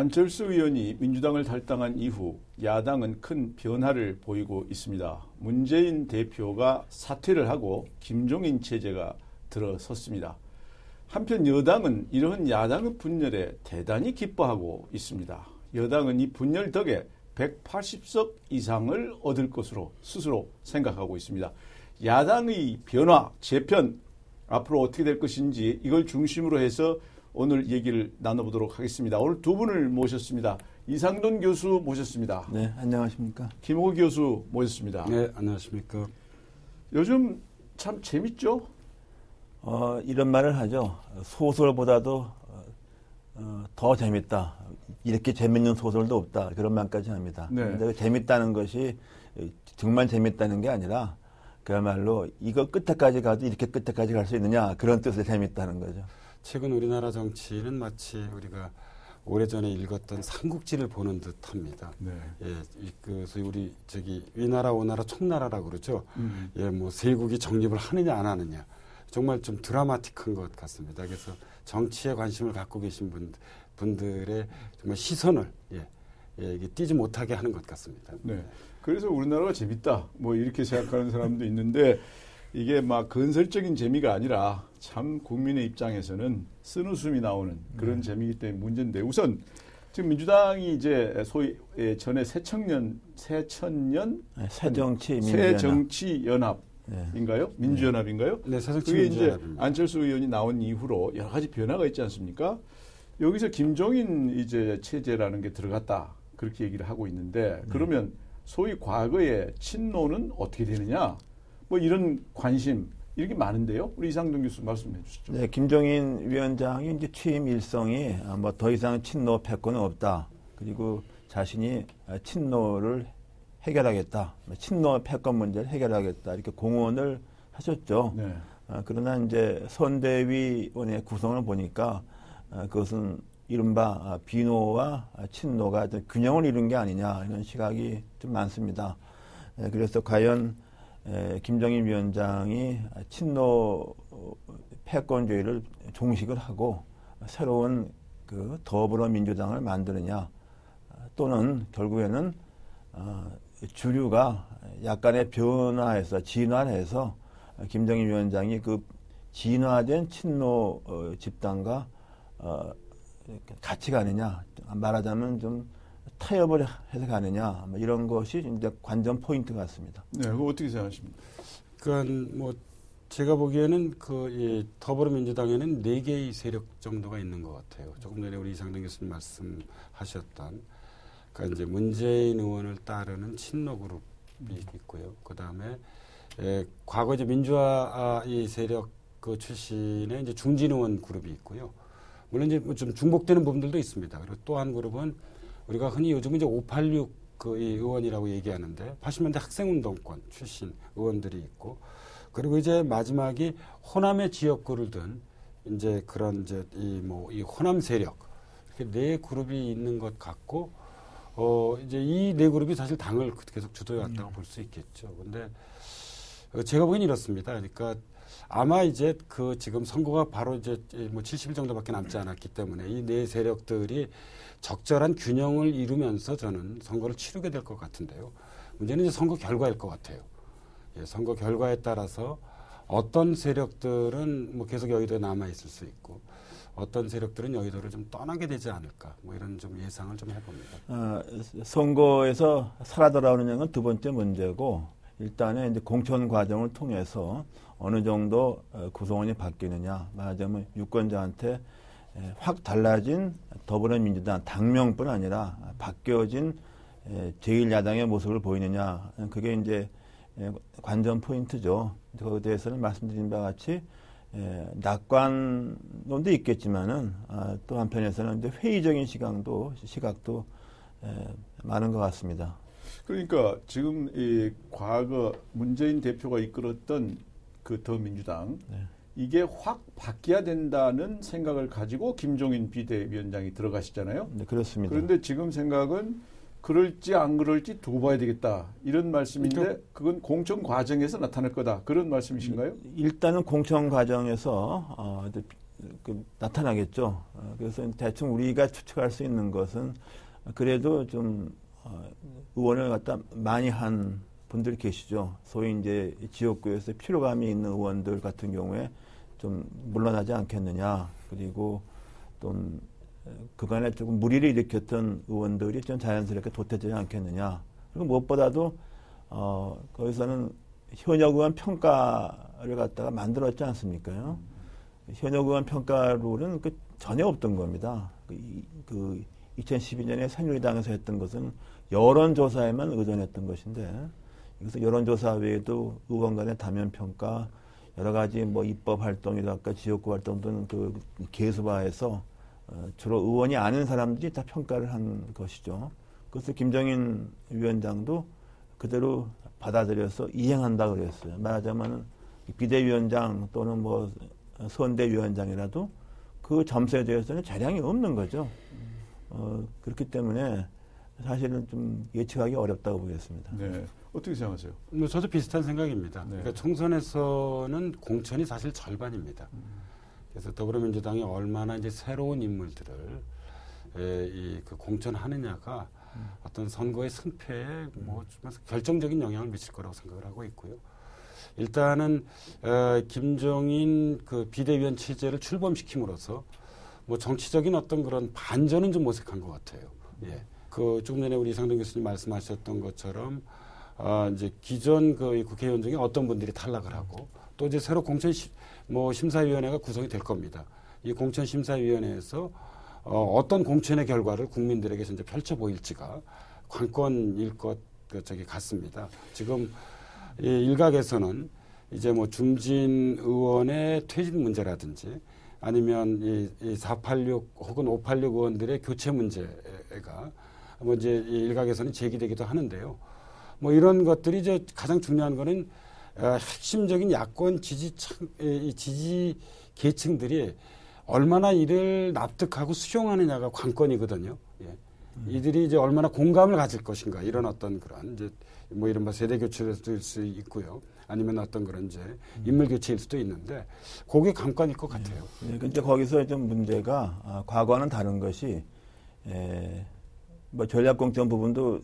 안철수 의원이 민주당을 탈당한 이후 야당은 큰 변화를 보이고 있습니다. 문재인 대표가 사퇴를 하고 김종인 체제가 들어섰습니다. 한편 여당은 이러한 야당의 분열에 대단히 기뻐하고 있습니다. 여당은 이 분열 덕에 180석 이상을 얻을 것으로 스스로 생각하고 있습니다. 야당의 변화, 재편 앞으로 어떻게 될 것인지 이걸 중심으로 해서 오늘 얘기를 나눠보도록 하겠습니다. 오늘 두 분을 모셨습니다. 이상돈 교수 모셨습니다. 네, 안녕하십니까. 김호 교수 모셨습니다. 네, 안녕하십니까. 요즘 참 재밌죠? 어, 이런 말을 하죠. 소설보다도 어, 어, 더 재밌다. 이렇게 재밌는 소설도 없다. 그런 말까지 합니다. 네. 근데 재밌다는 것이 정말 재밌다는 게 아니라 그야말로 이거 끝에까지 가도 이렇게 끝에까지 갈 수 있느냐 그런 뜻의 재밌다는 거죠. 최근 우리나라 정치는 마치 우리가 오래전에 읽었던 삼국지를 보는 듯합니다. 네. 예, 이, 그 소위 우리 저기 위나라 오나라 총나라라 그러죠. 음. 예, 뭐 세국이 정립을 하느냐 안 하느냐 정말 좀 드라마틱한 것 같습니다. 그래서 정치에 관심을 갖고 계신 분, 분들의 정말 시선을 예, 예, 이게 띄지 못하게 하는 것 같습니다. 네. 그래서 우리나라가 재밌다. 뭐 이렇게 생각하는 사람도 있는데 이게 막 건설적인 재미가 아니라 참 국민의 입장에서는 쓴 웃음이 나오는 그런 네. 재미이기 때문에 문제인데 우선 지금 민주당이 이제 소위 예, 전에 새청년 새천년 네, 새정치 새정치 연합 인가요? 민주연합. 네. 민주연합인가요? 네, 새정치 그게 이제. 안철수 의원이 나온 이후로 여러 가지 변화가 있지 않습니까? 여기서 김종인 이제 체제라는 게 들어갔다 그렇게 얘기를 하고 있는데 그러면 소위 과거의 친노는 어떻게 되느냐? 뭐 이런 관심 이렇게 많은데요. 우리 이상동 교수 말씀해 주시죠. 네, 김종인 위원장이 이제 취임 일성이 뭐 더 이상 친노 패권은 없다. 그리고 자신이 친노를 해결하겠다. 친노 패권 문제를 해결하겠다. 이렇게 공언을 하셨죠. 네. 아, 그러나 이제 선대위원회 구성을 보니까 아, 그것은 이른바 아, 비노와 아, 친노가 좀 균형을 이룬 게 아니냐 이런 시각이 좀 많습니다. 에, 그래서 과연 에, 김정인 위원장이 친노 어, 패권주의를 종식을 하고 새로운 그 더불어민주당을 만드느냐 아, 또는 결국에는 아, 주류가 약간의 변화해서 진화해서 김정인 위원장이 그 진화된 친노 어, 집단과 어, 같이 가느냐. 말하자면 좀 타협을 해서 가느냐 뭐 이런 것이 이제 관전 포인트 같습니다. 네, 그거 어떻게 생각하십니까? 그러니까 뭐 제가 보기에는 그이 더불어민주당에는 네 개의 세력 정도가 있는 것 같아요. 조금 전에 우리 이상동 교수님 말씀하셨던 그러니까 이제 문재인 의원을 따르는 친노 그룹이 있고요. 그 다음에 에, 과거 이제 민주화 아, 이 세력 그 출신의 이제 중진 의원 그룹이 있고요. 물론 이제 뭐좀 중복되는 부분들도 있습니다. 그리고 또 한 그룹은 우리가 흔히 요즘 이제 586 그이 의원이라고 얘기하는데 80년대 학생운동권 출신 의원들이 있고 그리고 이제 마지막이 호남의 지역구를 둔 이제 그런 이제 이 뭐 이 호남 세력 이렇게 네 그룹이 있는 것 같고 어 이제 이 네 그룹이 사실 당을 계속 주도해 왔다고 볼 수 있겠죠. 근데 어, 제가 보기엔 이렇습니다. 그러니까 아마 이제 그 지금 선거가 바로 이제 뭐 70일 정도밖에 남지 않았기 때문에 이 네 세력들이 적절한 균형을 이루면서 저는 선거를 치르게 될 것 같은데요. 문제는 이제 선거 결과일 것 같아요. 예, 선거 결과에 따라서 어떤 세력들은 뭐 계속 여의도에 남아 있을 수 있고 어떤 세력들은 여의도를 좀 떠나게 되지 않을까 뭐 이런 좀 예상을 좀 해봅니다. 어, 선거에서 살아 돌아오는 건두 번째 문제고 일단은 이제 공천 과정을 통해서 어느 정도 어, 구성원이 바뀌느냐 말하자면 유권자한테 에, 확 달라진 더불어민주당 당명뿐 아니라 바뀌어진 에, 제1야당의 모습을 보이느냐 그게 이제 에, 관전 포인트죠. 거기에 대해서는 말씀드린 바와 같이 에, 낙관론도 있겠지만은 아, 또 한편에서는 이제 회의적인 시각도 시각도 에, 많은 것 같습니다. 그러니까 지금 이 과거 문재인 대표가 이끌었던 그 더민주당 네. 이게 확 바뀌어야 된다는 생각을 가지고 김종인 비대위원장이 들어가시잖아요. 네, 그렇습니다. 그런데 지금 생각은 그럴지 안 그럴지 두고 봐야 되겠다 이런 말씀인데 그건 공천 과정에서 나타날 거다 그런 말씀이신가요? 일단은 공천 과정에서 어, 그 나타나겠죠. 어, 그래서 대충 우리가 추측할 수 있는 것은 그래도 좀 어, 의원을 갖다 많이 한 분들이 계시죠. 소위 이제 지역구에서 피로감이 있는 의원들 같은 경우에 좀 물러나지 않겠느냐. 그리고 또 그간에 조금 무리를 일으켰던 의원들이 좀 자연스럽게 도태되지 않겠느냐. 그리고 무엇보다도 어, 거기서는 현역 의원 평가를 갖다가 만들었지 않습니까요? 현역 의원 평가룰은 그 전혀 없던 겁니다. 그, 그 2012년에 새누리당에서 했던 것은 여론조사에만 의존했던 것인데 그래서 여론조사 외에도 의원 간의 다면 평가 여러 가지 뭐 입법 활동이랄까 지역구 활동 등그 개수화해서 어, 주로 의원이 아는 사람들이 다 평가를 한 것이죠. 그래서 김정인 위원장도 그대로 받아들여서 이행한다 그랬어요. 말하자면 비대위원장 또는 뭐 선대위원장이라도 그 점수에 대해서는 재량이 없는 거죠. 어, 그렇기 때문에 사실은 좀 예측하기 어렵다고 보겠습니다. 네. 어떻게 생각하세요? 뭐 저도 비슷한 생각입니다. 네. 그러니까 총선에서는 공천이 사실 절반입니다. 음. 그래서 더불어민주당이 얼마나 이제 새로운 인물들을 에, 이그 공천하느냐가 음. 어떤 선거의 승패에 뭐좀 결정적인 영향을 미칠 거라고 생각을 하고 있고요. 일단은 어, 김종인 그 비대위원 체제를 출범시킴으로써 뭐 정치적인 어떤 그런 반전은 좀 모색한 것 같아요. 예. 그 조금 전에 우리 이상동 교수님 말씀하셨던 것처럼 아, 이제 기존 그 국회의원 중에 어떤 분들이 탈락을 하고 또 이제 새로 공천 시, 뭐 심사위원회가 구성이 될 겁니다. 이 공천 심사위원회에서 어, 어떤 공천의 결과를 국민들에게 이제 펼쳐 보일지가 관건일 것 그, 저기 같습니다. 지금 이 일각에서는 이제 뭐 중진 의원의 퇴진 문제라든지 아니면 이, 이486 혹은 586 의원들의 교체 문제가 뭐 이제 이 일각에서는 제기되기도 하는데요. 뭐 이런 것들이 이제 가장 중요한 거는 어, 핵심적인 야권 지지 지지 계층들이 얼마나 이를 납득하고 수용하느냐가 관건이거든요. 예. 이들이 이제 얼마나 공감을 가질 것인가 이런 어떤 그런 이제 뭐 이른바 세대 교체일 수 있고요. 아니면 어떤 그런 이제 인물 교체일 수도 있는데 그게 관건일 것 같아요. 네, 근데 거기서 좀 문제가 아, 과거와는 다른 것이 에, 뭐 전략공천 부분도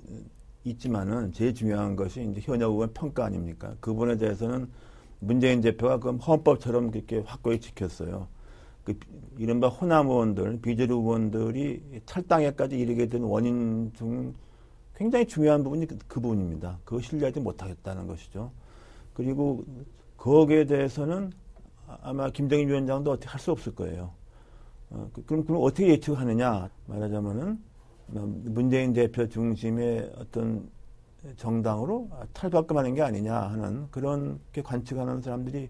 있지만은 제일 중요한 것이 이제 현역 의원 평가 아닙니까? 그 부분에 대해서는 문재인 대표가 그 헌법처럼 그렇게 확고히 지켰어요. 그 이른바 호남 의원들, 비주류 의원들이 탈당에까지 이르게 된 원인 중 굉장히 중요한 부분이 그, 그 부분입니다. 그거 신뢰하지 못하겠다는 것이죠. 그리고 거기에 대해서는 아마 김정인 위원장도 어떻게 할 수 없을 거예요. 어, 그, 그럼, 그럼 어떻게 예측하느냐? 말하자면은 뭐 문재인 대표 중심의 어떤 정당으로 탈바꿈하는 게 아니냐 하는 그런 게 관측하는 사람들이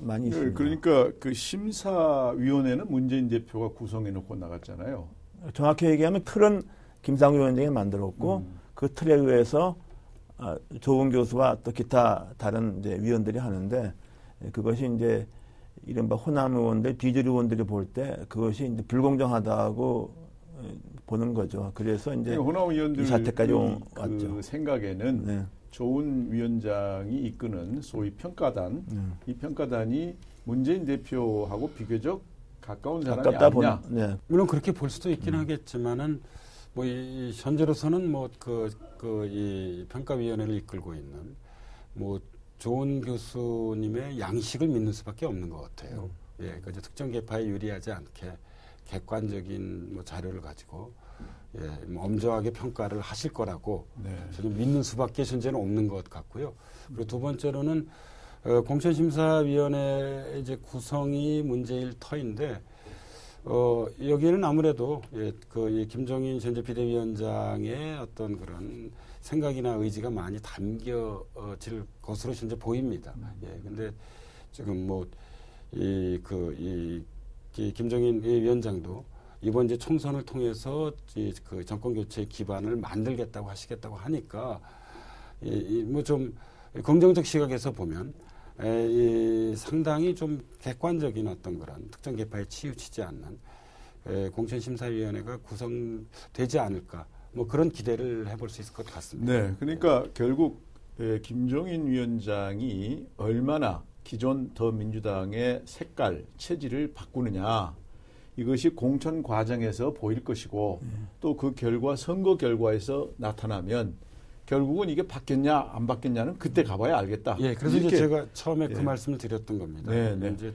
많이 있습니다. 네, 그러니까 그 심사위원회는 문재인 대표가 구성해 놓고 나갔잖아요. 정확히 얘기하면 틀은 김상우 위원장이 만들었고 음. 그 틀에 의해서 아, 조은 교수와 또 기타 다른 이제 위원들이 하는데 그것이 이제 이른바 호남 의원들, 비주류 의원들이 볼 때 그것이 이제 불공정하다고 보는 거죠. 그래서 이제 호남 의원들 이 사태까지 온- 그 왔죠. 생각에는 네. 좋은 위원장이 이끄는 소위 평가단, 네. 이 평가단이 문재인 대표하고 비교적 가까운 사람이 아니냐. 보는 네. 물론 그렇게 볼 수도 있긴 하겠지만은 뭐 이 현재로서는 뭐 그 그 이 평가위원회를 이끌고 있는 뭐 좋은 교수님의 양식을 믿는 수밖에 없는 것 같아요. 예, 그 특정 계파에 유리하지 않게 객관적인 뭐 자료를 가지고 예, 뭐 엄정하게 평가를 하실 거라고 네. 저는 믿는 수밖에 현재는 없는 것 같고요. 그리고 두 번째로는 어, 공천심사위원회 이제 구성이 문제일 터인데 어, 여기에는 아무래도 예, 그이 김정인 현재 비대위원장의 어떤 그런 생각이나 의지가 많이 담겨질 것으로 현재 보입니다. 예, 근데 지금 뭐 이 그이 김정인 위원장도 이번 이제 총선을 통해서 이그 정권 교체 기반을 만들겠다고 하시겠다고 하니까 뭐 좀 긍정적 시각에서 보면 상당히 좀 객관적인 어떤 그런 특정 계파에 치우치지 않는 에, 공천심사위원회가 구성되지 않을까 뭐 그런 기대를 해볼 수 있을 것 같습니다. 네, 그러니까 결국 에, 김종인 위원장이 얼마나 기존 더민주당의 색깔, 체질을 바꾸느냐. 이것이 공천 과정에서 보일 것이고 또그 결과 선거 결과에서 나타나면 결국은 이게 바뀌었냐 안 바뀌었냐는 그때 가봐야 알겠다. 예, 그래서 이제 제가 처음에 그 예. 말씀을 드렸던 겁니다. 네, 네. 이제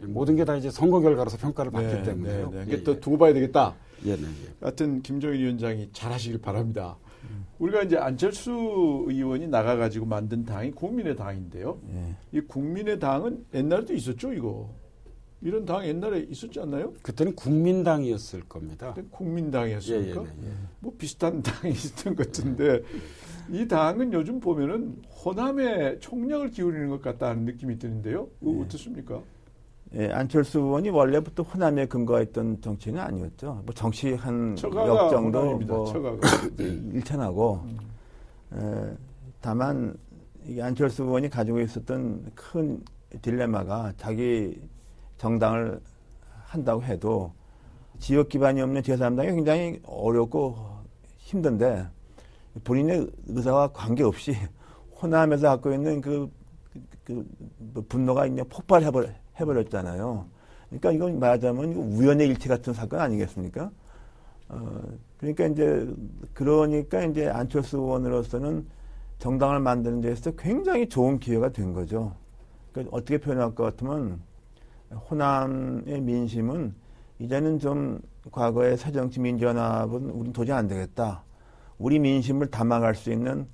모든 게 다 이제 선거 결과로서 평가를 받기 네, 때문에요. 네, 네. 예, 이게 예. 또 두고 봐야 되겠다. 예, 네, 예. 하여튼 김종인 위원장이 잘하시길 바랍니다. 우리가 이제 안철수 의원이 나가가지고 만든 당이 국민의 당인데요. 예. 이 국민의 당은 옛날에도 있었죠, 이거. 이런 당 옛날에 있었지 않나요? 그때는 국민당이었을 겁니다. 그때 예, 예, 국민당이었습니까? 네, 예. 뭐 비슷한 당이 있었던 것 같은데 이 당은 요즘 보면은 호남에 총력을 기울이는 것 같다는 느낌이 드는데요. 네. 어떻습니까? 예, 안철수 의원이 원래부터 호남에 근거했던 정치는 아니었죠. 뭐 정치 한 처가가 역 정도 호남입니다. 뭐. 일천하고 에, 다만 이 안철수 의원이 가지고 있었던 큰 딜레마가 자기 정당을 한다고 해도 지역 기반이 없는 제3당이 굉장히 어렵고 힘든데 본인의 의사와 관계없이 호남에서 갖고 있는 그, 그, 그뭐 분노가 그냥 폭발해버렸, 해버렸잖아요. 그러니까 이건 말하자면 우연의 일치 같은 사건 아니겠습니까? 어, 그러니까 이제 그러니까 이제 안철수 의원으로서는 정당을 만드는 데서 굉장히 좋은 기회가 된 거죠. 그러니까 어떻게 표현할 것 같으면 호남의 민심은 이제는 좀 과거의 새정치 민주연합은 우린 도저히 안 되겠다. 우리 민심을 담아갈 수 있는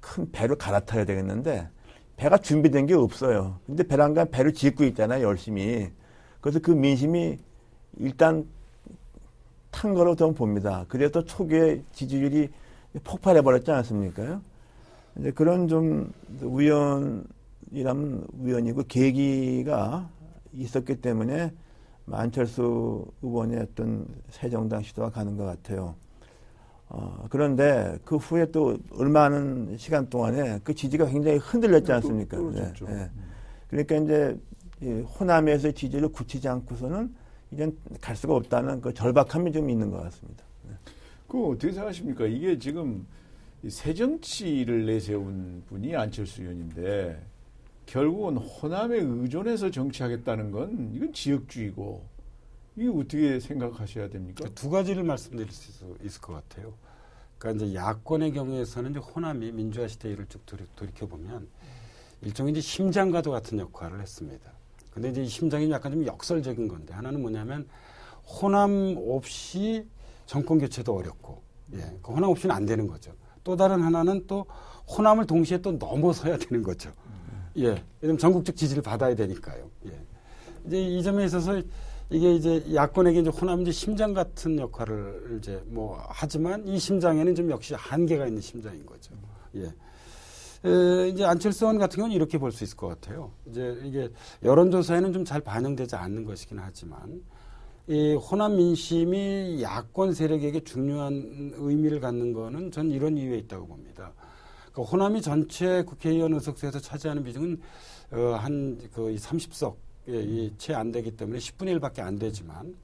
큰 배를 갈아타야 되겠는데 배가 준비된 게 없어요. 근데 배란간 배를 짓고 있잖아요, 열심히. 그래서 그 민심이 일단 탄 거로 저는 봅니다. 그래서 초기에 지지율이 폭발해 버렸지 않습니까? 이제 그런 좀 우연이라면 우연이고 계기가 있었기 때문에 안철수 의원의 어떤 새정당 시도가 가는 것 같아요. 어, 그런데 그 후에 또 얼마 안 시간 동안에 그 지지가 굉장히 흔들렸지 않습니까? 또. 네, 네. 그러니까 이제 이 호남에서의 지지를 굳히지 않고서는 이젠 갈 수가 없다는 그 절박함이 좀 있는 것 같습니다. 그 어떻게 생각하십니까? 이게 지금 이 새정치를 내세운 분이 안철수 의원인데 결국은 호남에 의존해서 정치하겠다는 건 이건 지역주의고 이게 어떻게 생각하셔야 됩니까? 그두 가지를 말씀드릴 수 있을 것 같아요. 그러니까 이제 야권의 경우에서는 이제 호남이 민주화 시대를 쭉 돌이켜 보면 일종의 이제 심장과도 같은 역할을 했습니다. 근데 이제 이 심장이 약간 좀 역설적인 건데 하나는 뭐냐면 호남 없이 정권 교체도 어렵고, 예, 그 호남 없이는 안 되는 거죠. 또 다른 하나는 또 호남을 동시에 또 넘어서야 되는 거죠. 예, 왜냐면 전국적 지지를 받아야 되니까요. 예. 이제 이 점에 있어서 이게 이제 야권에게 이제 호남 이제 심장 같은 역할을 이제 뭐 하지만 이 심장에는 좀 역시 한계가 있는 심장인 거죠. 예. 에, 이제 안철수 의원 같은 경우는 이렇게 볼 수 있을 것 같아요. 이제 이게 여론조사에는 좀 잘 반영되지 않는 것이긴 하지만 이 호남 민심이 야권 세력에게 중요한 의미를 갖는 거는 전 이런 이유에 있다고 봅니다. 그 호남이 전체 국회의원 의석수에서 차지하는 비중은 어, 한그 30석 예, 채 안 되기 때문에 10분의 1밖에 안 되지만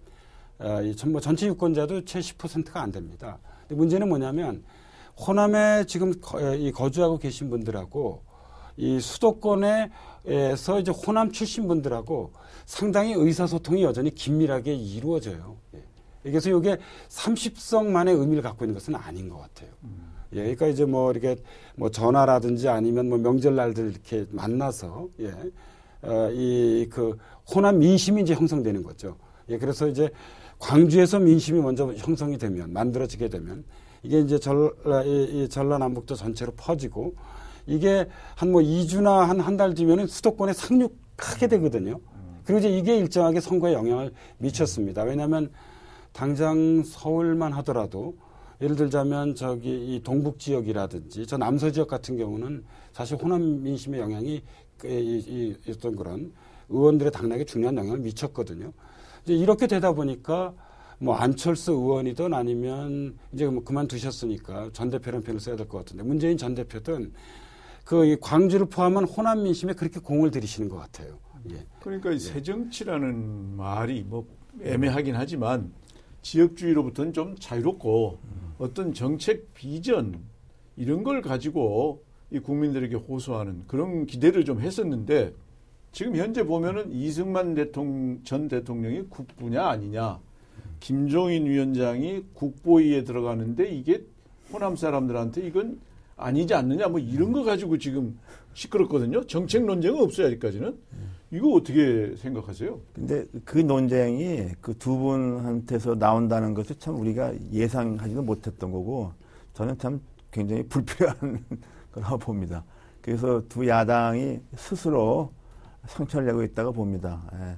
어, 뭐 전체 유권자도 채 10%가 안 됩니다. 근데 문제는 뭐냐면 호남에 지금 거, 이 거주하고 계신 분들하고 이 수도권에서 이제 호남 출신 분들하고 상당히 의사소통이 여전히 긴밀하게 이루어져요. 예. 그래서 이게 30석만의 의미를 갖고 있는 것은 아닌 것 같아요. 예, 그러니까 이제 뭐 이렇게 뭐 전화라든지 아니면 뭐 명절날들 이렇게 만나서 예, 어, 이그 호남 민심이 이제 형성되는 거죠. 예, 그래서 이제 광주에서 민심이 먼저 형성이 되면 만들어지게 되면 이게 이제 전, 이, 이 전라남북도 전체로 퍼지고 이게 한 뭐 2주나 한 한 달 뒤면은 수도권에 상륙하게 되거든요. 그리고 이제 이게 일정하게 선거에 영향을 미쳤습니다. 왜냐하면 당장 서울만 하더라도 예를 들자면 저기 이 동북 지역이라든지 저 남서 지역 같은 경우는 사실 호남 민심의 영향이 그 이, 이, 어떤 그런 의원들의 당락에 중요한 영향을 미쳤거든요. 이제 이렇게 되다 보니까 뭐 안철수 의원이든 아니면 이제 뭐 그만두셨으니까 전 대표라는 표현을 써야 될 것 같은데 문재인 전 대표든 그이 광주를 포함한 호남 민심에 그렇게 공을 들이시는 것 같아요. 예. 그러니까 이 새정치라는 말이 뭐 애매하긴 하지만 지역주의로부터는 좀 자유롭고 어떤 정책 비전 이런 걸 가지고 이 국민들에게 호소하는 그런 기대를 좀 했었는데 지금 현재 보면은 이승만 대통령 전 대통령이 국부냐 아니냐, 김종인 위원장이 국보위에 들어가는데 이게 호남 사람들한테 이건 아니지 않느냐 뭐 이런 거 가지고 지금 시끄럽거든요. 정책 논쟁은 없어요 아직까지는. 이거 어떻게 생각하세요? 근데 그 논쟁이 그 두 분한테서 나온다는 것을 참 우리가 예상하지도 못했던 거고 저는 참 굉장히 불필요한 거라고 봅니다. 그래서 두 야당이 스스로 상처를 내고 있다고 봅니다. 예.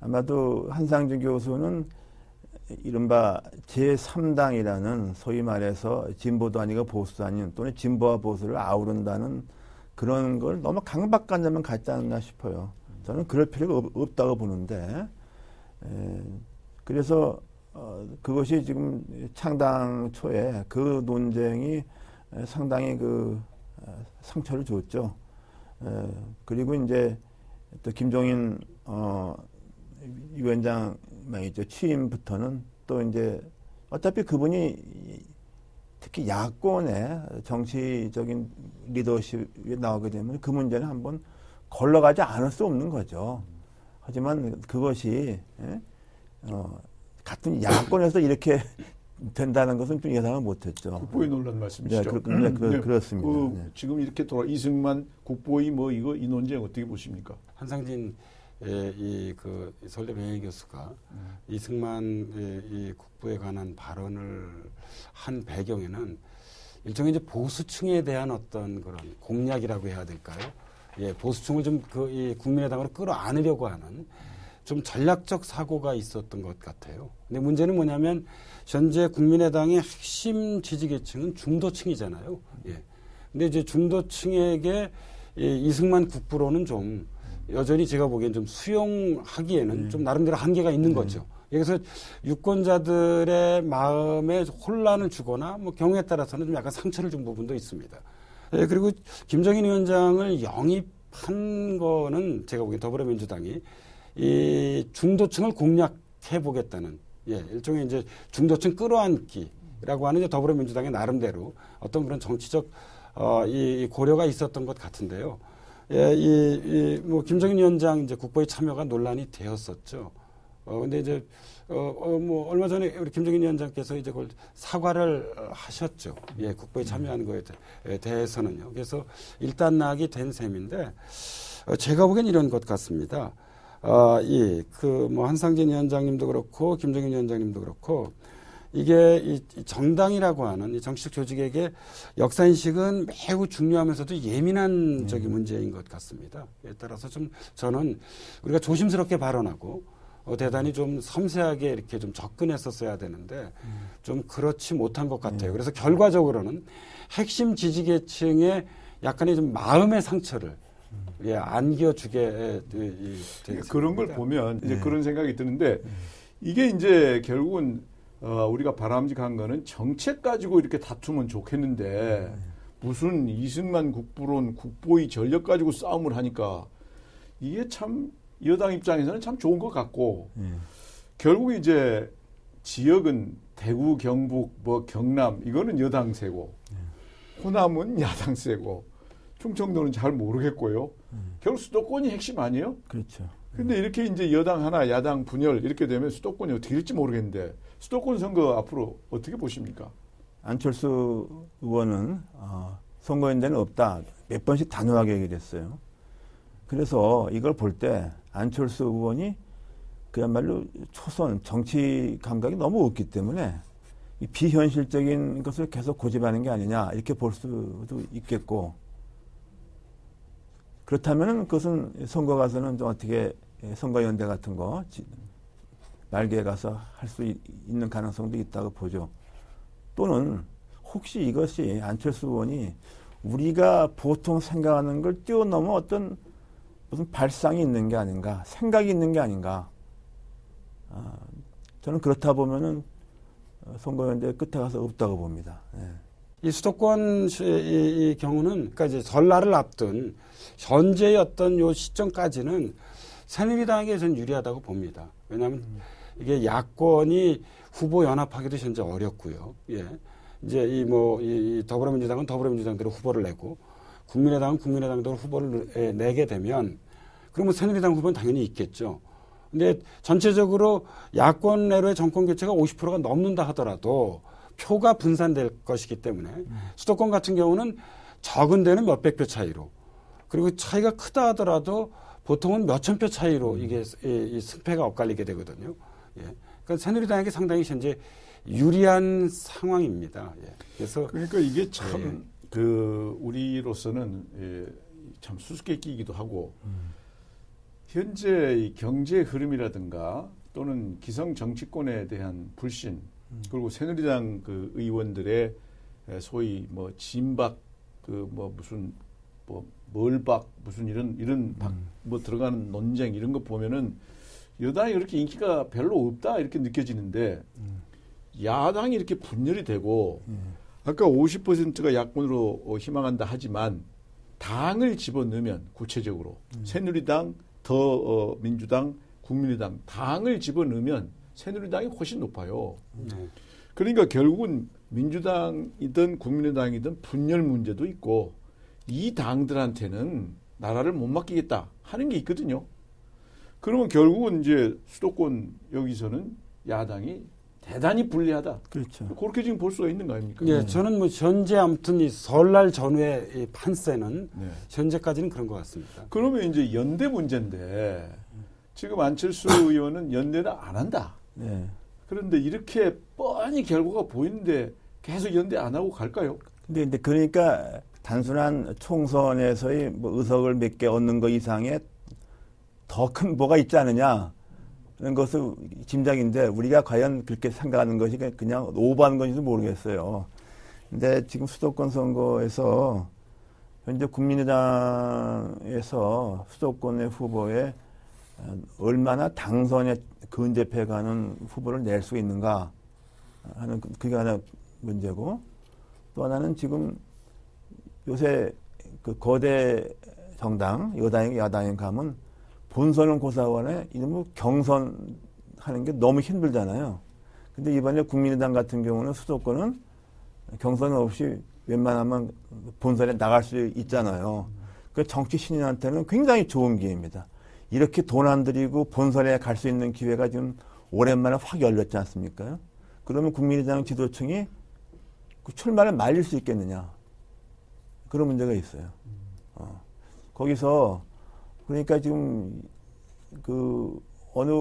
아마도 한상준 교수는 이른바 제3당이라는 소위 말해서 진보도 아니고 보수도 아닌 또는 진보와 보수를 아우른다는 그런 걸 너무 강박관념만 갖지 않나 싶어요. 저는 그럴 필요가 없, 없다고 보는데, 에, 그래서 어, 그것이 지금 창당 초에 그 논쟁이 상당히 그 어, 상처를 줬죠. 에, 그리고 이제 또 김종인 어, 위원장이죠 취임부터는 또 이제 어차피 그분이 특히 야권의 정치적인 리더십에 나오게 되면 그 문제는 한번 걸러가지 않을 수 없는 거죠. 하지만 그것이 예? 어, 같은 야권에서 이렇게 된다는 것은 좀 예상을 못했죠. 국보위 논란 말씀이시죠? 네, 그, 네, 그, 네. 그렇습니다. 그 네. 지금 이렇게 돌아 이승만 국보위 뭐 이거 이 논쟁 어떻게 보십니까? 한상진 이그 서울대 명예 교수가 음. 이승만 이 국부에 관한 발언을 한 배경에는 일종의 이제 보수층에 대한 어떤 그런 공략이라고 해야 될까요? 예, 보수층을 좀그이 국민의당으로 끌어안으려고 하는 좀 전략적 사고가 있었던 것 같아요. 근데 문제는 뭐냐면 현재 국민의당의 핵심 지지계층은 중도층이잖아요. 예. 근데 이제 중도층에게 이 이승만 국부로는 좀 여전히 제가 보기엔 좀 수용하기에는 좀 나름대로 한계가 있는 거죠. 그래서 유권자들의 마음에 혼란을 주거나 뭐 경우에 따라서는 좀 약간 상처를 준 부분도 있습니다. 예, 그리고 김정인 위원장을 영입한 거는 제가 보기엔 더불어민주당이 이 중도층을 공략해 보겠다는 예, 일종의 이제 중도층 끌어안기라고 하는 이제 더불어민주당의 나름대로 어떤 그런 정치적 어, 이 고려가 있었던 것 같은데요. 예, 이, 이, 뭐, 김정인 위원장 이제 국보에 참여가 논란이 되었었죠. 어, 근데 이제, 어, 어, 뭐, 얼마 전에 우리 김정인 위원장께서 이제 그걸 사과를 하셨죠. 예, 국보에 참여하는 거에 대- 대해서는요. 그래서 일단 낙이 된 셈인데, 어, 제가 보기엔 이런 것 같습니다. 어, 이, 그, 뭐, 한상진 위원장님도 그렇고, 김정인 위원장님도 그렇고, 이게 이 정당이라고 하는 이 정치적 조직에게 역사인식은 매우 중요하면서도 예민한 저기 문제인 것 같습니다. 에 따라서 좀 저는 우리가 조심스럽게 발언하고 어, 대단히 좀 섬세하게 이렇게 좀 접근했었어야 되는데 좀 그렇지 못한 것 같아요. 그래서 결과적으로는 핵심 지지계층의 약간의 좀 마음의 상처를 예, 안겨주게 에, 이- 이- 되겠습니다. 그런 걸 보면 이제 네. 그런 생각이 드는데 이게 이제 결국은 어, 우리가 바람직한 거는 정책 가지고 이렇게 다투면 좋겠는데 무슨 이승만 국부론 국보위 전력 가지고 싸움을 하니까 이게 참 여당 입장에서는 참 좋은 것 같고 예. 결국 이제 지역은 대구, 경북, 뭐 경남 이거는 여당 세고 호남은 야당 세고 충청도는 잘 모르겠고요. 결국 수도권이 핵심 아니에요? 그렇죠. 근데 이렇게 이제 여당 하나, 야당 분열 이렇게 되면 수도권이 어떻게 될지 모르겠는데 수도권 선거 앞으로 어떻게 보십니까? 안철수 의원은 어, 선거연대는 없다. 몇 번씩 단호하게 얘기를 했어요. 그래서 이걸 볼 때 안철수 의원이 그야말로 초선 정치 감각이 너무 없기 때문에 이 비현실적인 것을 계속 고집하는 게 아니냐 이렇게 볼 수도 있겠고 그렇다면 그것은 선거 가서는 좀 어떻게 선거연대 같은 거 지- 말기에 가서 할 수 있는 가능성도 있다고 보죠. 또는 혹시 이것이 안철수 의원이 우리가 보통 생각하는 걸 뛰어넘어 어떤 무슨 발상이 있는 게 아닌가, 생각이 있는 게 아닌가. 아, 저는 그렇다 보면은 어, 선거연대 끝에 가서 없다고 봅니다. 예. 이 수도권 시- 이, 이 경우는 그러니까 이제 전날을 앞둔 현재의 어떤 요 시점까지는 새누리당에게 저는 유리하다고 봅니다. 왜냐하면 이게 야권이 후보 연합하기도 현재 어렵고요. 예. 이제 이 뭐 이 더불어민주당은 더불어민주당대로 후보를 내고 국민의당은 국민의당대로 후보를 내- 내게 되면 그러면 새누리당 후보는 당연히 있겠죠. 근데 전체적으로 야권 내로의 정권 교체가 50%가 넘는다 하더라도 표가 분산될 것이기 때문에 수도권 같은 경우는 적은 데는 몇백 표 차이로 그리고 차이가 크다 하더라도 보통은 몇천 표 차이로 이게 이, 승패가 엇갈리게 되거든요. 예. 그러니까 새누리당에게 상당히 현재 유리한 상황입니다. 예. 그래서 그러니까 이게 참그 예. 우리로서는 예, 참 수수께끼이기도 하고 음. 현재 이 경제 흐름이라든가 또는 기성 정치권에 대한 불신 음. 그리고 새누리당 그 의원들의 소위 뭐 진박 그 뭐 무슨 뭐 멀박 무슨 이런 이런 음. 뭐 들어가는 논쟁 이런 거 보면은 여당이 그렇게 인기가 별로 없다 이렇게 느껴지는데 음. 야당이 이렇게 분열이 되고 음. 아까 50%가 야권으로 희망한다 하지만 당을 집어넣으면 구체적으로 음. 새누리당 더 어, 민주당, 국민의당 당을 집어넣으면 새누리당이 훨씬 높아요. 네. 그러니까 결국은 민주당이든 국민의당이든 분열 문제도 있고 이 당들한테는 나라를 못 맡기겠다 하는 게 있거든요. 그러면 결국은 이제 수도권 여기서는 야당이 대단히 불리하다. 그렇죠. 그렇게 지금 볼 수가 있는 거 아닙니까? 예, 네. 저는 뭐 현재 아무튼 이 설날 전후의 이 판세는 네. 현재까지는 그런 것 같습니다. 그러면 이제 연대 문제인데 지금 안철수 의원은 연대를 안 한다. 네. 그런데 이렇게 뻔히 결과가 보이는데 계속 연대 안 하고 갈까요? 근데, 근데 그러니까 단순한 총선에서의 뭐 의석을 몇 개 얻는 것 이상의 더 큰 뭐가 있지 않느냐. 그런 것을 짐작인데 우리가 과연 그렇게 생각하는 것이 그냥 오버하는 건지도 모르겠어요. 근데 지금 수도권 선거에서 현재 국민의당에서 수도권의 후보에 얼마나 당선에 근접해 가는 후보를 낼 수 있는가 하는 그, 그게 하나 문제고 또 하나는 지금 요새 그 거대 정당 여당이 야당에 가면 본선은 고사원에 이놈의 경선하는 게 너무 힘들잖아요. 근데 이번에 국민의당 같은 경우는 수도권은 경선 없이 웬만하면 본선에 나갈 수 있잖아요. 그 정치 신인한테는 굉장히 좋은 기회입니다. 이렇게 돈 안 들이고 본선에 갈 수 있는 기회가 지금 오랜만에 확 열렸지 않습니까? 그러면 국민의당 지도층이 그 출마를 말릴 수 있겠느냐. 그런 문제가 있어요. 어. 거기서 그러니까 지금 그 어느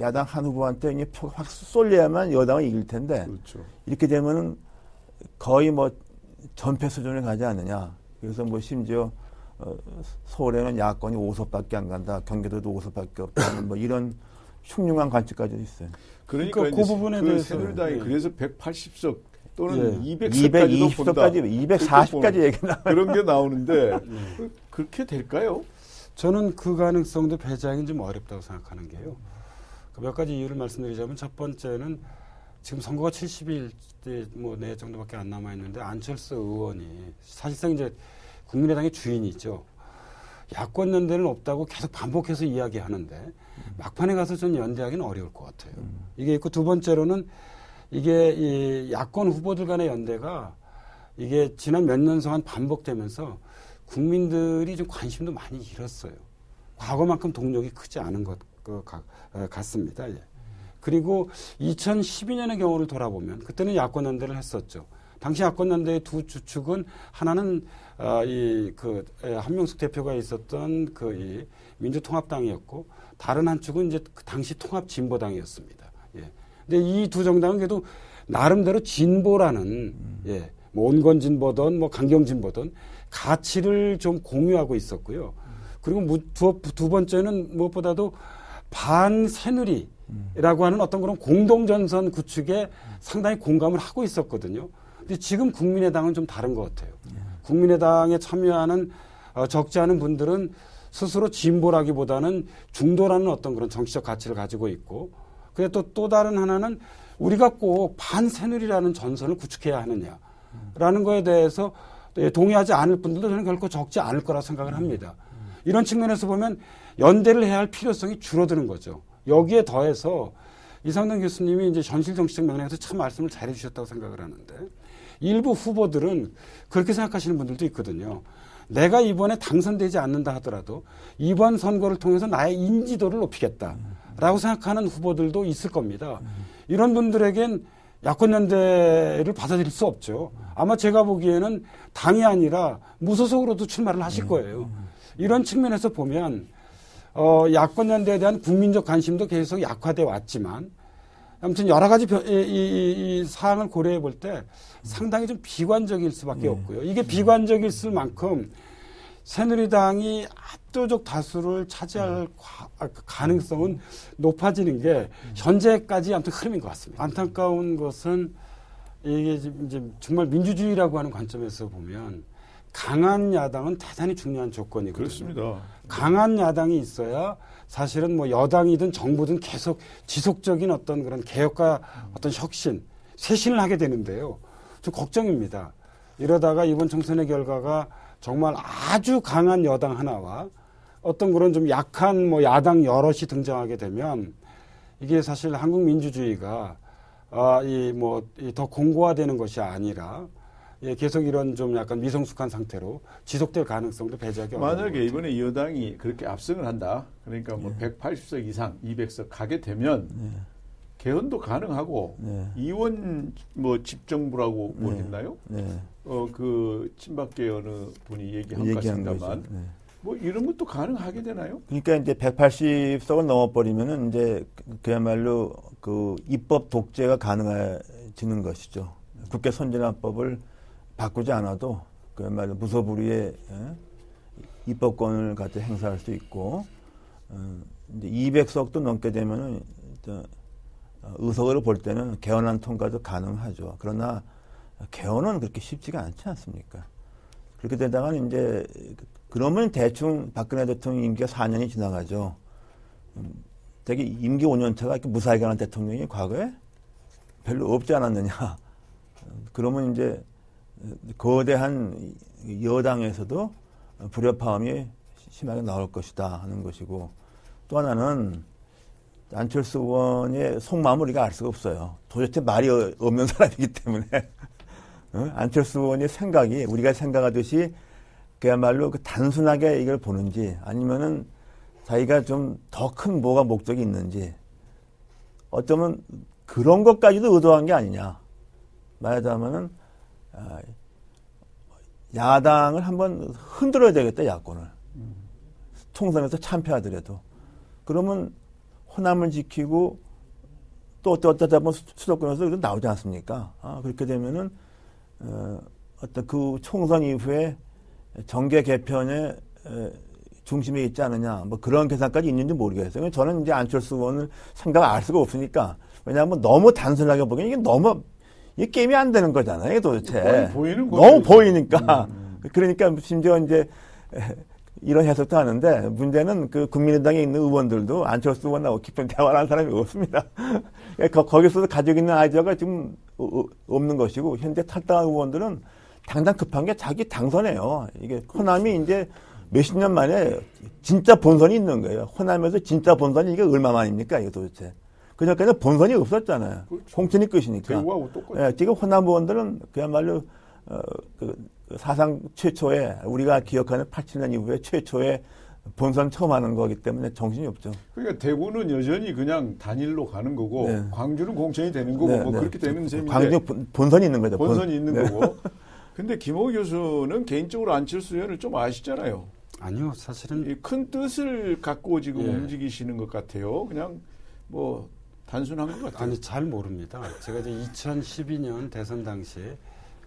야당 한 후보한테 이제 표가 확 쏠려야만 여당은 이길 텐데 그렇죠. 이렇게 되면은 거의 뭐 전패 수준을 가지 않느냐. 그래서 뭐 심지어 어, 서울에는 야권이 5석밖에 안 간다. 경기도도 5석밖에 없다. 뭐 이런 흉흉한 관측까지 있어요. 그러니까, 그러니까 그 부분에 그 대해서 새누리당이 예. 그래서 180석 또는 예. 200석까지도 220석까지 240까지 얘기 나 그런 게 나오는데 예. 그렇게 될까요? 저는 그 가능성도 배제하기는 좀 어렵다고 생각하는 게요. 그몇 가지 이유를 말씀드리자면 첫 번째는 지금 선거가 70일 뭐내 정도밖에 안 남아 있는데 안철수 의원이 사실상 이제 국민의당의 주인이죠. 야권 연대는 없다고 계속 반복해서 이야기하는데 막판에 가서 전 연대하기는 어려울 것 같아요. 이게 있고 두 번째로는 이게 이 야권 후보들 간의 연대가 이게 지난 몇년 동안 반복되면서 국민들이 좀 관심도 많이 잃었어요. 과거만큼 동력이 크지 않은 것 어, 같습니다. 예. 그리고 2012년의 경우를 돌아보면 그때는 야권 연대를 했었죠. 당시 야권 연대의 두 주축은 하나는 어, 이그 한명숙 대표가 있었던 그 이 민주통합당이었고 다른 한 축은 이제 그 당시 통합진보당이었습니다. 예. 근데 이 두 정당은 그래도 나름대로 진보라는 음. 예. 뭐 온건 진보든 뭐 강경 진보든 가치를 좀 공유하고 있었고요. 그리고 두, 두 번째는 무엇보다도 반새누리라고 하는 어떤 그런 공동전선 구축에 상당히 공감을 하고 있었거든요. 근데 지금 국민의당은 좀 다른 것 같아요. 국민의당에 참여하는 어, 적지 않은 분들은 스스로 진보라기보다는 중도라는 어떤 그런 정치적 가치를 가지고 있고 그게 또, 또 다른 하나는 우리가 꼭 반새누리라는 전선을 구축해야 하느냐라는 거에 대해서 예, 동의하지 않을 분들도 저는 결코 적지 않을 거라 생각을 합니다. 이런 측면에서 보면 연대를 해야 할 필요성이 줄어드는 거죠. 여기에 더해서 이상동 교수님이 이제 전실 정치적 맥락에서 참 말씀을 잘해 주셨다고 생각을 하는데 일부 후보들은 그렇게 생각하시는 분들도 있거든요. 내가 이번에 당선되지 않는다 하더라도 이번 선거를 통해서 나의 인지도를 높이겠다 라고 생각하는 후보들도 있을 겁니다. 이런 분들에겐 야권연대를 받아들일 수 없죠. 아마 제가 보기에는 당이 아니라 무소속으로도 출마를 하실 거예요. 이런 측면에서 보면 어, 야권연대에 대한 국민적 관심도 계속 약화돼 왔지만 아무튼 여러 가지 이, 이, 이 사항을 고려해 볼 때 상당히 좀 비관적일 수밖에 네. 없고요. 이게 비관적일 만큼 새누리당이 압도적 다수를 차지할 그 가능성은 높아지는 게 현재까지 아무튼 흐름인 것 같습니다. 안타까운 것은 이게 이제 정말 민주주의라고 하는 관점에서 보면 강한 야당은 대단히 중요한 조건이거든요. 그렇습니다. 강한 야당이 있어야 사실은 뭐 여당이든 정부든 계속 지속적인 어떤 그런 개혁과 어떤 혁신, 쇄신을 하게 되는데요. 좀 걱정입니다. 이러다가 이번 총선의 결과가 정말 아주 강한 여당 하나와 어떤 그런 좀 약한 뭐 야당 여럿이 등장하게 되면 이게 사실 한국 민주주의가 아, 이 뭐 더 공고화되는 것이 아니라 예, 계속 이런 좀 약간 미성숙한 상태로 지속될 가능성도 배제하기 어려운 만약에 이번에 여당이 그렇게 압승을 한다. 그러니까 뭐 네. 180석 이상 200석 가게 되면 네. 개헌도 가능하고 네. 이원 뭐 집정부라고 뭐 네. 했나요? 네. 어그 친박계 어느 분이 얘기한 것 같습니다만 네. 뭐 이런 것도 가능하게 되나요? 그러니까 이제 180석을 넘어버리면은 이제 그야말로 그 입법 독재가 가능해지는 것이죠. 국회 선진화법을 바꾸지 않아도 그야말로 무소불위의 예? 입법권을 갖다 행사할 수 있고 어, 이제 200석도 넘게 되면은 의석으로 볼 때는 개헌안 통과도 가능하죠. 그러나 개헌은 그렇게 쉽지가 않지 않습니까? 그렇게 되다가 이제 그러면 대충 박근혜 대통령 임기가 4년이 지나가죠. 음, 되게 임기 5년 차가 이렇게 무사히 가는 대통령이 과거에 별로 없지 않았느냐. 그러면 이제 거대한 여당에서도 불협화음이 심하게 나올 것이다 하는 것이고 또 하나는 안철수 의원의 속마음을 우리가 알 수가 없어요. 도대체 말이 없는 사람이기 때문에 어? 안철수 의원의 생각이 우리가 생각하듯이 그야말로 그 단순하게 이걸 보는지 아니면은 자기가 좀 더 큰 뭐가 목적이 있는지 어쩌면 그런 것까지도 의도한 게 아니냐 말하자면은 아, 야당을 한번 흔들어야 되겠다 야권을 총선에서 참패하더라도 그러면 호남을 지키고 또 어쩌다 보면 수도권에서 나오지 않습니까? 아, 그렇게 되면은 어, 어떤 그 총선 이후에 정계 개편의 중심에 있지 않느냐 뭐 그런 계산까지 있는지 모르겠어요. 저는 이제 안철수 의원을 생각 알 수가 없으니까 왜냐하면 너무 단순하게 보기엔 이게 너무 이 게임이 안 되는 거잖아요, 도대체. 보이는 너무 보이니까. 음. 그러니까 심지어 이제 이런 해석도 하는데 문제는 그 국민의당에 있는 의원들도 안철수 의원하고 깊은 대화를 하는 사람이 없습니다. 거기서 가지고 있는 아이디어가 지금 없는 것이고 현재 탈당한 의원들은 당장 급한 게 자기 당선이에요. 이게 호남이 이제 몇십 년 만에 진짜 본선이 있는 거예요. 호남에서 진짜 본선이 이게 얼마만입니까? 이게 도대체. 그전까지는 본선이 없었잖아요. 그렇죠. 공천이 끝이니까. 예, 지금 호남 의원들은 그야말로 어, 그 사상 최초의 우리가 기억하는 87년 이후에 최초의 본선 처음 하는 거기 때문에 정신이 없죠. 그러니까 대구는 여전히 그냥 단일로 가는 거고 네. 광주는 공천이 되는 거고 네, 뭐 네. 그렇게 되는 셈인데 광주 본선이 있는 거죠. 본선이 본. 있는 네. 거고. 근데 김호 교수는 개인적으로 안철수 의원을 좀 아시잖아요. 아니요, 사실은 큰 뜻을 갖고 지금 예. 움직이시는 것 같아요. 그냥 뭐 단순한 것 같아요. 아니 잘 모릅니다. 제가 이제 2012년 대선 당시에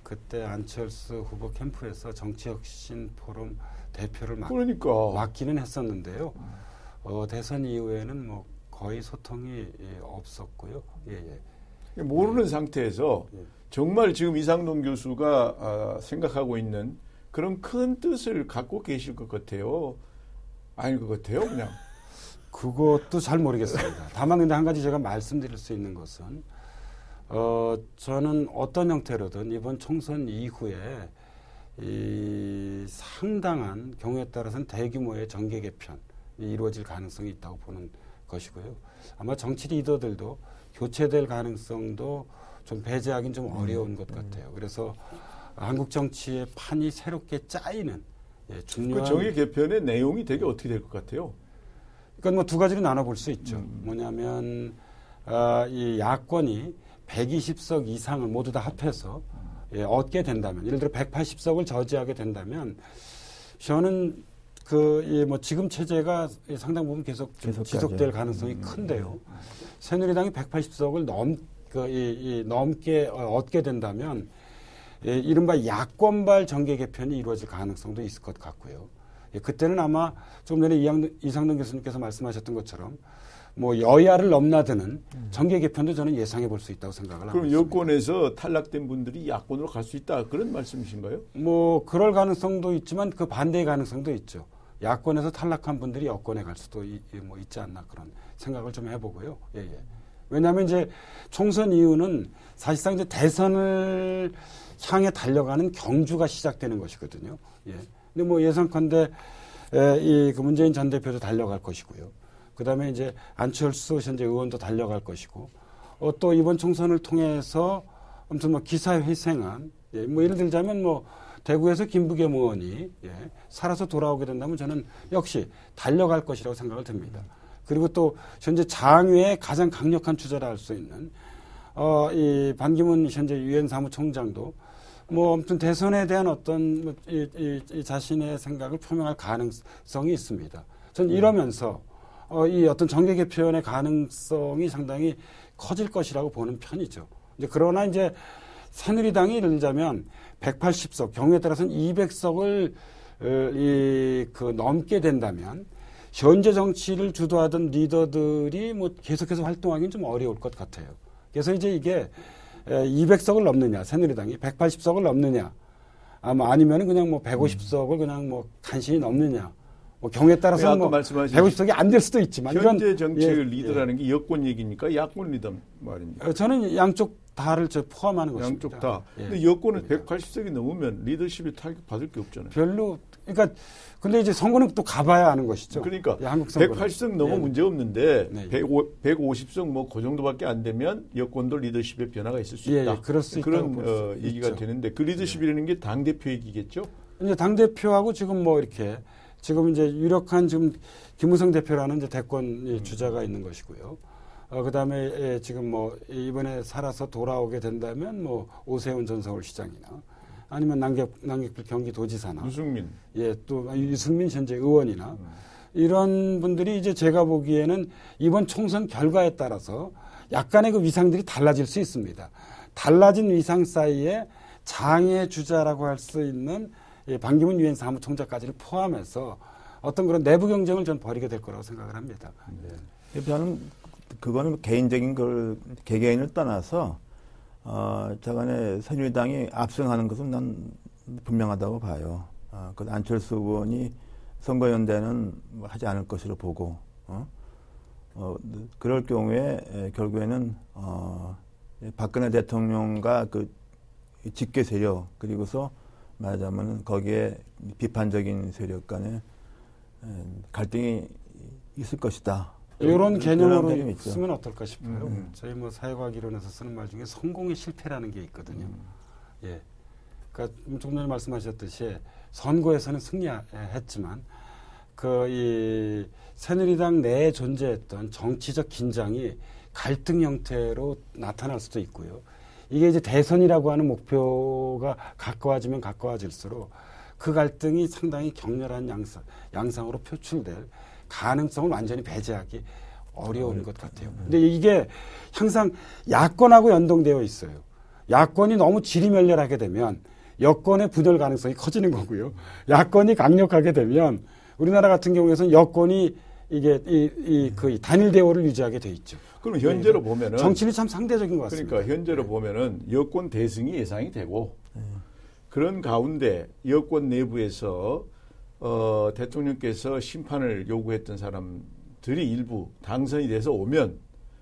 그때 안철수 후보 캠프에서 정치혁신 포럼 대표를 맡, 그러니까. 맡기는 했었는데요. 어, 대선 이후에는 뭐 거의 소통이 예, 없었고요. 예, 예. 모르는 예. 상태에서 예. 정말 지금 이상동 교수가 아, 생각하고 있는 그런 큰 뜻을 갖고 계실 것 같아요. 아닐 것 같아요, 그냥. 그것도 잘 모르겠습니다. 다만 근데 한 가지 제가 말씀드릴 수 있는 것은 어 저는 어떤 형태로든 이번 총선 이후에 이 상당한 경우에 따라서는 대규모의 정계 개편이 이루어질 가능성이 있다고 보는 것이고요. 아마 정치 리더들도 교체될 가능성도 좀 배제하기는 좀 어려운 것 같아요. 그래서 한국 정치의 판이 새롭게 짜이는 예, 그 중요한 정의 개편의 내용이 되게 어떻게 될 것 같아요? 그러니까 뭐 두 가지로 나눠볼 수 있죠. 음. 뭐냐면 아, 이 야권이 120석 이상을 모두 다 합해서 예, 얻게 된다면, 예를 들어 180석을 저지하게 된다면, 저는 그, 이뭐 지금 체제가 상당 부분 계속. 지속될 가능성이 음. 큰데요. 새누리당이 180석을 넘, 그, 이, 이 넘게 어, 얻게 된다면, 예, 이른바 야권발 정계 개편이 이루어질 가능성도 있을 것 같고요. 예, 그때는 아마 좀 전에 이상동 교수님께서 말씀하셨던 것처럼 뭐 여야를 넘나드는 정계 개편도 저는 예상해 볼 수 있다고 생각을 하고 그럼. 여권에서 탈락된 분들이 야권으로 갈 수 있다 그런 말씀이신가요? 뭐 그럴 가능성도 있지만 그 반대의 가능성도 있죠. 야권에서 탈락한 분들이 여권에 갈 수도 이, 이뭐 있지 않나 그런 생각을 좀 해보고요. 예, 예. 왜냐하면 이제 총선 이후는 사실상 이제 대선을 향해 달려가는 경주가 시작되는 것이거든요. 예. 근데 뭐 예상컨대 이그 문재인 전 대표도 달려갈 것이고요. 그다음에 이제 안철수 현재 의원도 달려갈 것이고 어, 또 이번 총선을 통해서 아무튼 뭐 기사 회생한 예, 뭐 예를 들자면 뭐 대구에서 김부겸 의원이 예, 살아서 돌아오게 된다면 저는 역시 달려갈 것이라고 생각을 듭니다. 그리고 또 현재 장외의 가장 강력한 주자라 할 수 있는 어, 이 반기문 현재 유엔 사무총장도 뭐 아무튼 대선에 대한 어떤 뭐 이, 이, 이 자신의 생각을 표명할 가능성이 있습니다. 전 이러면서 어, 이 어떤 정계 개편의 가능성이 상당히 커질 것이라고 보는 편이죠. 이제 그러나 이제 새누리당이 예를 들자면 180석 경우에 따라서는 200석을 어, 이그 넘게 된다면 현재 정치를 주도하던 리더들이 뭐 계속해서 활동하기는 좀 어려울 것 같아요. 그래서 이제 이게 200석을 넘느냐 새누리당이 180석을 넘느냐 아마 아니면은 그냥 뭐 150석을 그냥 뭐 간신히 넘느냐 뭐 경우에 따라서 아까 뭐 말씀하신 150석이 안 될 수도 있지만 현재 정책을 예, 리더라는 게 여권 얘기입니까? 야권 리더 말입니까? 예. 어, 저는 양쪽 다를 저 포함하는 것입니다. 양쪽 다. 예. 근데 여권은 180석이 넘으면 리더십이 타격 받을 게 없잖아요. 별로 그러니까 근데 이제 선거는 또 가봐야 아는 것이죠. 그러니까 예, 한국 선거 180석 넘어 예. 문제 없는데 네. 150 석 뭐 그 정도밖에 안 되면 여권도 리더십에 변화가 있을 수 예, 있다. 예, 그럴 수 그런 어, 얘기가 있죠. 예. 되는데 그 리더십이라는 게 당 대표 얘기겠죠? 이제 당 대표하고 지금 뭐 이렇게 지금 이제 유력한 지금 김무성 대표라는 이제 대권 음. 이 주자가 있는 것이고요. 어, 그 다음에 예, 지금 뭐 이번에 살아서 돌아오게 된다면 뭐 오세훈 전 서울시장이나 아니면 남객, 남객필 경기도지사나 유승민. 예, 또 유승민 현재 의원이나 이런 분들이 이제 제가 보기에는 이번 총선 결과에 따라서 약간의 그 위상들이 달라질 수 있습니다. 달라진 위상 사이에 장애 주자라고 할 수 있는 예, 반기문 유엔 사무총장까지를 포함해서 어떤 그런 내부 경쟁을 전 벌이게 될 거라고 생각을 합니다. 예. 저는 그거는 개인적인 걸 개개인을 떠나서 어, 저간에 새누리당이 압승하는 것은 난 분명하다고 봐요. 어, 그 안철수 의원이 선거연대는 뭐 하지 않을 것으로 보고 어? 어, 그럴 경우에 에, 결국에는 어, 박근혜 대통령과 그 직계 세력 그리고서 말하자면 거기에 비판적인 세력 간에 에, 갈등이 있을 것이다. 이런 개념으로. 쓰면 어떨까 싶어요. 음. 저희 뭐 사회과학 이론에서 쓰는 말 중에 성공의 실패라는 게 있거든요. 예. 그러니까 조금 전에 말씀하셨듯이 선거에서는 승리했지만 그 이 새누리당 내에 존재했던 정치적 긴장이 갈등 형태로 나타날 수도 있고요. 이게 이제 대선이라고 하는 목표가 가까워지면 가까워질수록 그 갈등이 상당히 격렬한 양상, 양상으로 표출될 가능성을 완전히 배제하기 어려운 것 같아요. 근데 이게 항상 야권하고 연동되어 있어요. 야권이 너무 지리멸렬하게 되면 여권의 분열 가능성이 커지는 거고요. 야권이 강력하게 되면 우리나라 같은 경우에서는 여권이 이게 이그 단일 대우를 유지하게 돼 있죠. 그럼 현재로 보면은 정치는 참 상대적인 것 같습니다. 그러니까 현재로 보면은 여권 대승이 예상이 되고 그런 가운데 여권 내부에서 어, 대통령께서 심판을 요구했던 사람들이 일부 당선이 돼서 오면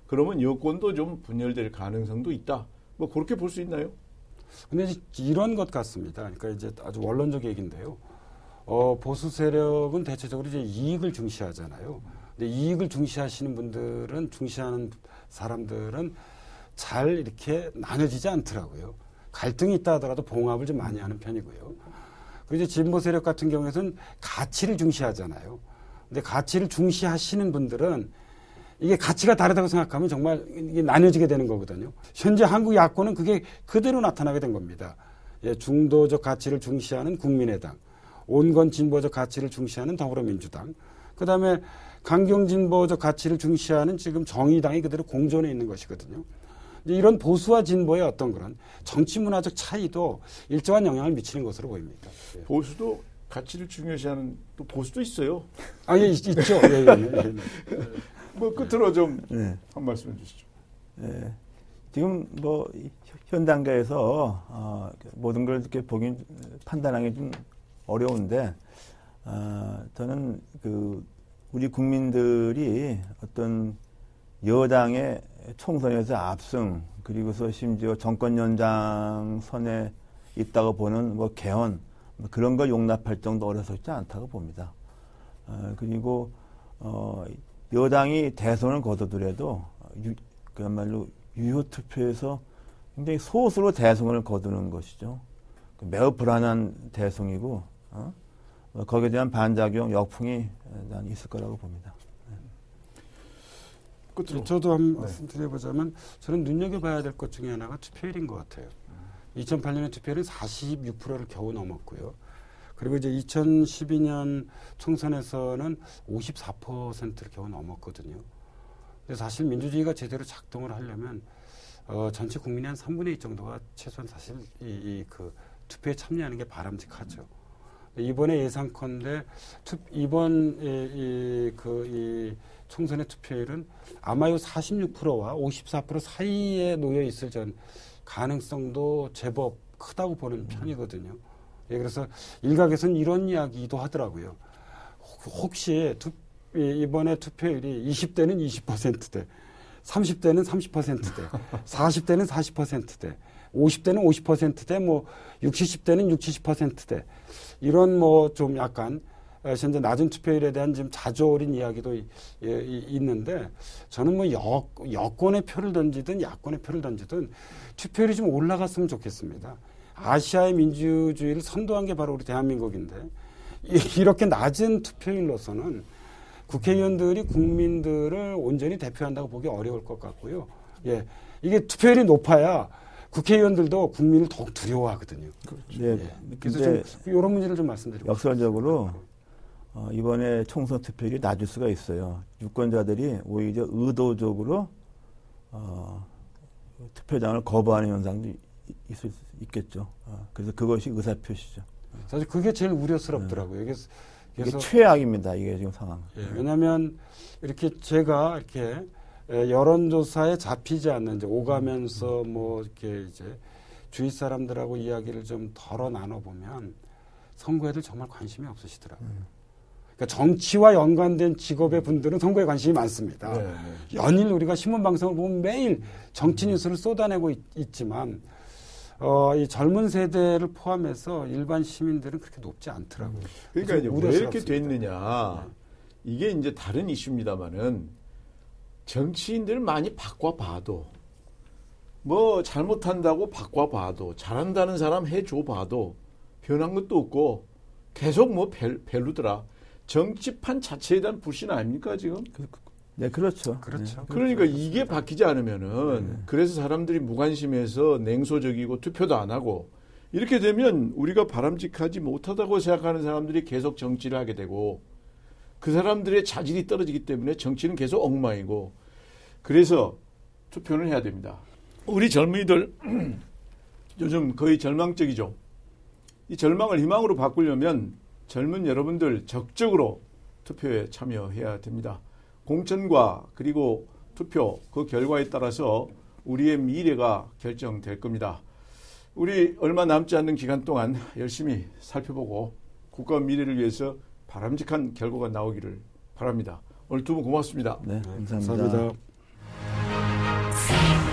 그러면 여권도 좀 분열될 가능성도 있다. 뭐 그렇게 볼 수 있나요? 근데 이런 것 같습니다. 그러니까 이제 아주 원론적 얘기인데요. 어, 보수 세력은 대체적으로 이제 이익을 중시하잖아요. 근데 이익을 중시하시는 분들은 중시하는 사람들은 잘 이렇게 나눠지지 않더라고요. 갈등이 있다 하더라도 봉합을 좀 많이 하는 편이고요. 그리고 진보 세력 같은 경우에는 가치를 중시하잖아요. 근데 가치를 중시하시는 분들은 이게 가치가 다르다고 생각하면 정말 이게 나뉘어지게 되는 거거든요. 현재 한국 야권은 그게 그대로 나타나게 된 겁니다. 예, 중도적 가치를 중시하는 국민의당, 온건 진보적 가치를 중시하는 더불어민주당, 그 다음에 강경 진보적 가치를 중시하는 지금 정의당이 그대로 공존해 있는 것이거든요. 이런 보수와 진보의 어떤 그런 정치 문화적 차이도 일정한 영향을 미치는 것으로 보입니다. 예. 보수도 가치를 중요시하는 또 보수도 있어요. 아, 예, 있, 죠 예, 예, 예. 예. 뭐 끝으로 좀한 네. 말씀 해주시죠. 네. 지금 뭐 현 단계에서 어, 모든 걸 이렇게 보긴 판단하기 좀 어려운데 어, 저는 그 우리 국민들이 어떤 여당의 총선에서 압승 그리고서 심지어 정권 연장 선에 있다고 보는 뭐 개헌 뭐 그런 걸 용납할 정도 어려서지 않다고 봅니다. 어, 그리고 어, 여당이 대선을 거두더라도 유, 그야말로 유효 투표에서 굉장히 소수로 대선을 거두는 것이죠. 매우 불안한 대선이고 어? 거기에 대한 반작용, 역풍이 난 있을 거라고 봅니다. 끝으로. 저도 한 네. 말씀 드려보자면 저는 눈여겨봐야 될 것 중에 하나가 투표율인 것 같아요. 2008년에 투표율은 46%를 겨우 넘었고요. 그리고 이제 2012년 총선에서는 54%를 겨우 넘었거든요. 근데 사실 민주주의가 제대로 작동을 하려면 어, 전체 국민의 한 3분의 2 정도가 최소한 사실 이, 이 그 투표에 참여하는 게 바람직하죠. 이번에 예상컨대 투, 이번 이, 그, 이 총선의 투표율은 아마 요 46%와 54% 사이에 놓여 있을 전 가능성도 제법 크다고 보는 편이거든요. 예, 그래서 일각에서는 이런 이야기도 하더라고요. 혹시 투, 이번에 투표율이 20대는 20%대, 30대는 30%대, 40대는 40%대, 50대는 50%대, 뭐 60, 70대는 60, 70%대 이런 뭐 좀 약간 현재 낮은 투표율에 대한 지금 자조어린 이야기도 예, 있는데 저는 뭐 여, 여권의 표를 던지든 야권의 표를 던지든 투표율이 좀 올라갔으면 좋겠습니다. 아시아의 민주주의를 선도한 게 바로 우리 대한민국인데 이렇게 낮은 투표율로서는 국회의원들이 국민들을 온전히 대표한다고 보기 어려울 것 같고요. 예. 이게 투표율이 높아야 국회의원들도 국민을 더욱 두려워하거든요. 그렇죠. 네. 예. 그래서 좀 이런 문제를 좀 말씀드리고 역설적으로 어, 이번에 총선 투표율이 낮을 수가 있어요. 유권자들이 오히려 의도적으로 어, 투표장을 거부하는 현상도 있을 수 있겠죠. 어, 그래서 그것이 의사표시죠. 사실 그게 제일 우려스럽더라고요. 이게, 이게 최악입니다. 이게 지금 상황. 예, 왜냐하면 이렇게 제가 이렇게 여론조사에 잡히지 않는 이제 오가면서 뭐 이렇게 이제 주위 사람들하고 이야기를 좀 덜어 나눠 보면 선거에도 정말 관심이 없으시더라고요. 음. 그러니까 정치와 연관된 직업의 분들은 선거에 관심이 많습니다. 네, 네. 연일 우리가 신문 방송을 보면 매일 정치 뉴스를 쏟아내고 있, 지만 어, 이 젊은 세대를 포함해서 일반 시민들은 그렇게 높지 않더라고요. 그러니까 이제 왜 이렇게 됐느냐. 네. 이게 이제 다른 이슈입니다만은 정치인들 많이 바꿔봐도 뭐 잘못한다고 바꿔봐도 잘한다는 사람 해줘 봐도 변한 것도 없고 계속 뭐 벨, 벨루더라. 정치판 자체에 대한 불신 아닙니까 지금? 그, 그, 네, 그렇죠. 그렇죠. 네, 그러니까 그렇죠. 이게 바뀌지 않으면은 네. 그래서 사람들이 무관심해서 냉소적이고 투표도 안 하고 이렇게 되면 우리가 바람직하지 못하다고 생각하는 사람들이 계속 정치를 하게 되고 그 사람들의 자질이 떨어지기 때문에 정치는 계속 엉망이고 그래서 투표는 해야 됩니다. 우리 젊은이들 요즘 거의 절망적이죠. 이 절망을 희망으로 바꾸려면 젊은 여러분들 적극적으로 투표에 참여해야 됩니다. 공천과 그리고 투표 그 결과에 따라서 우리의 미래가 결정될 겁니다. 우리 얼마 남지 않는 기간 동안 열심히 살펴보고 국가 미래를 위해서 바람직한 결과가 나오기를 바랍니다. 오늘 두 분 고맙습니다. 네, 감사합니다. 감사합니다.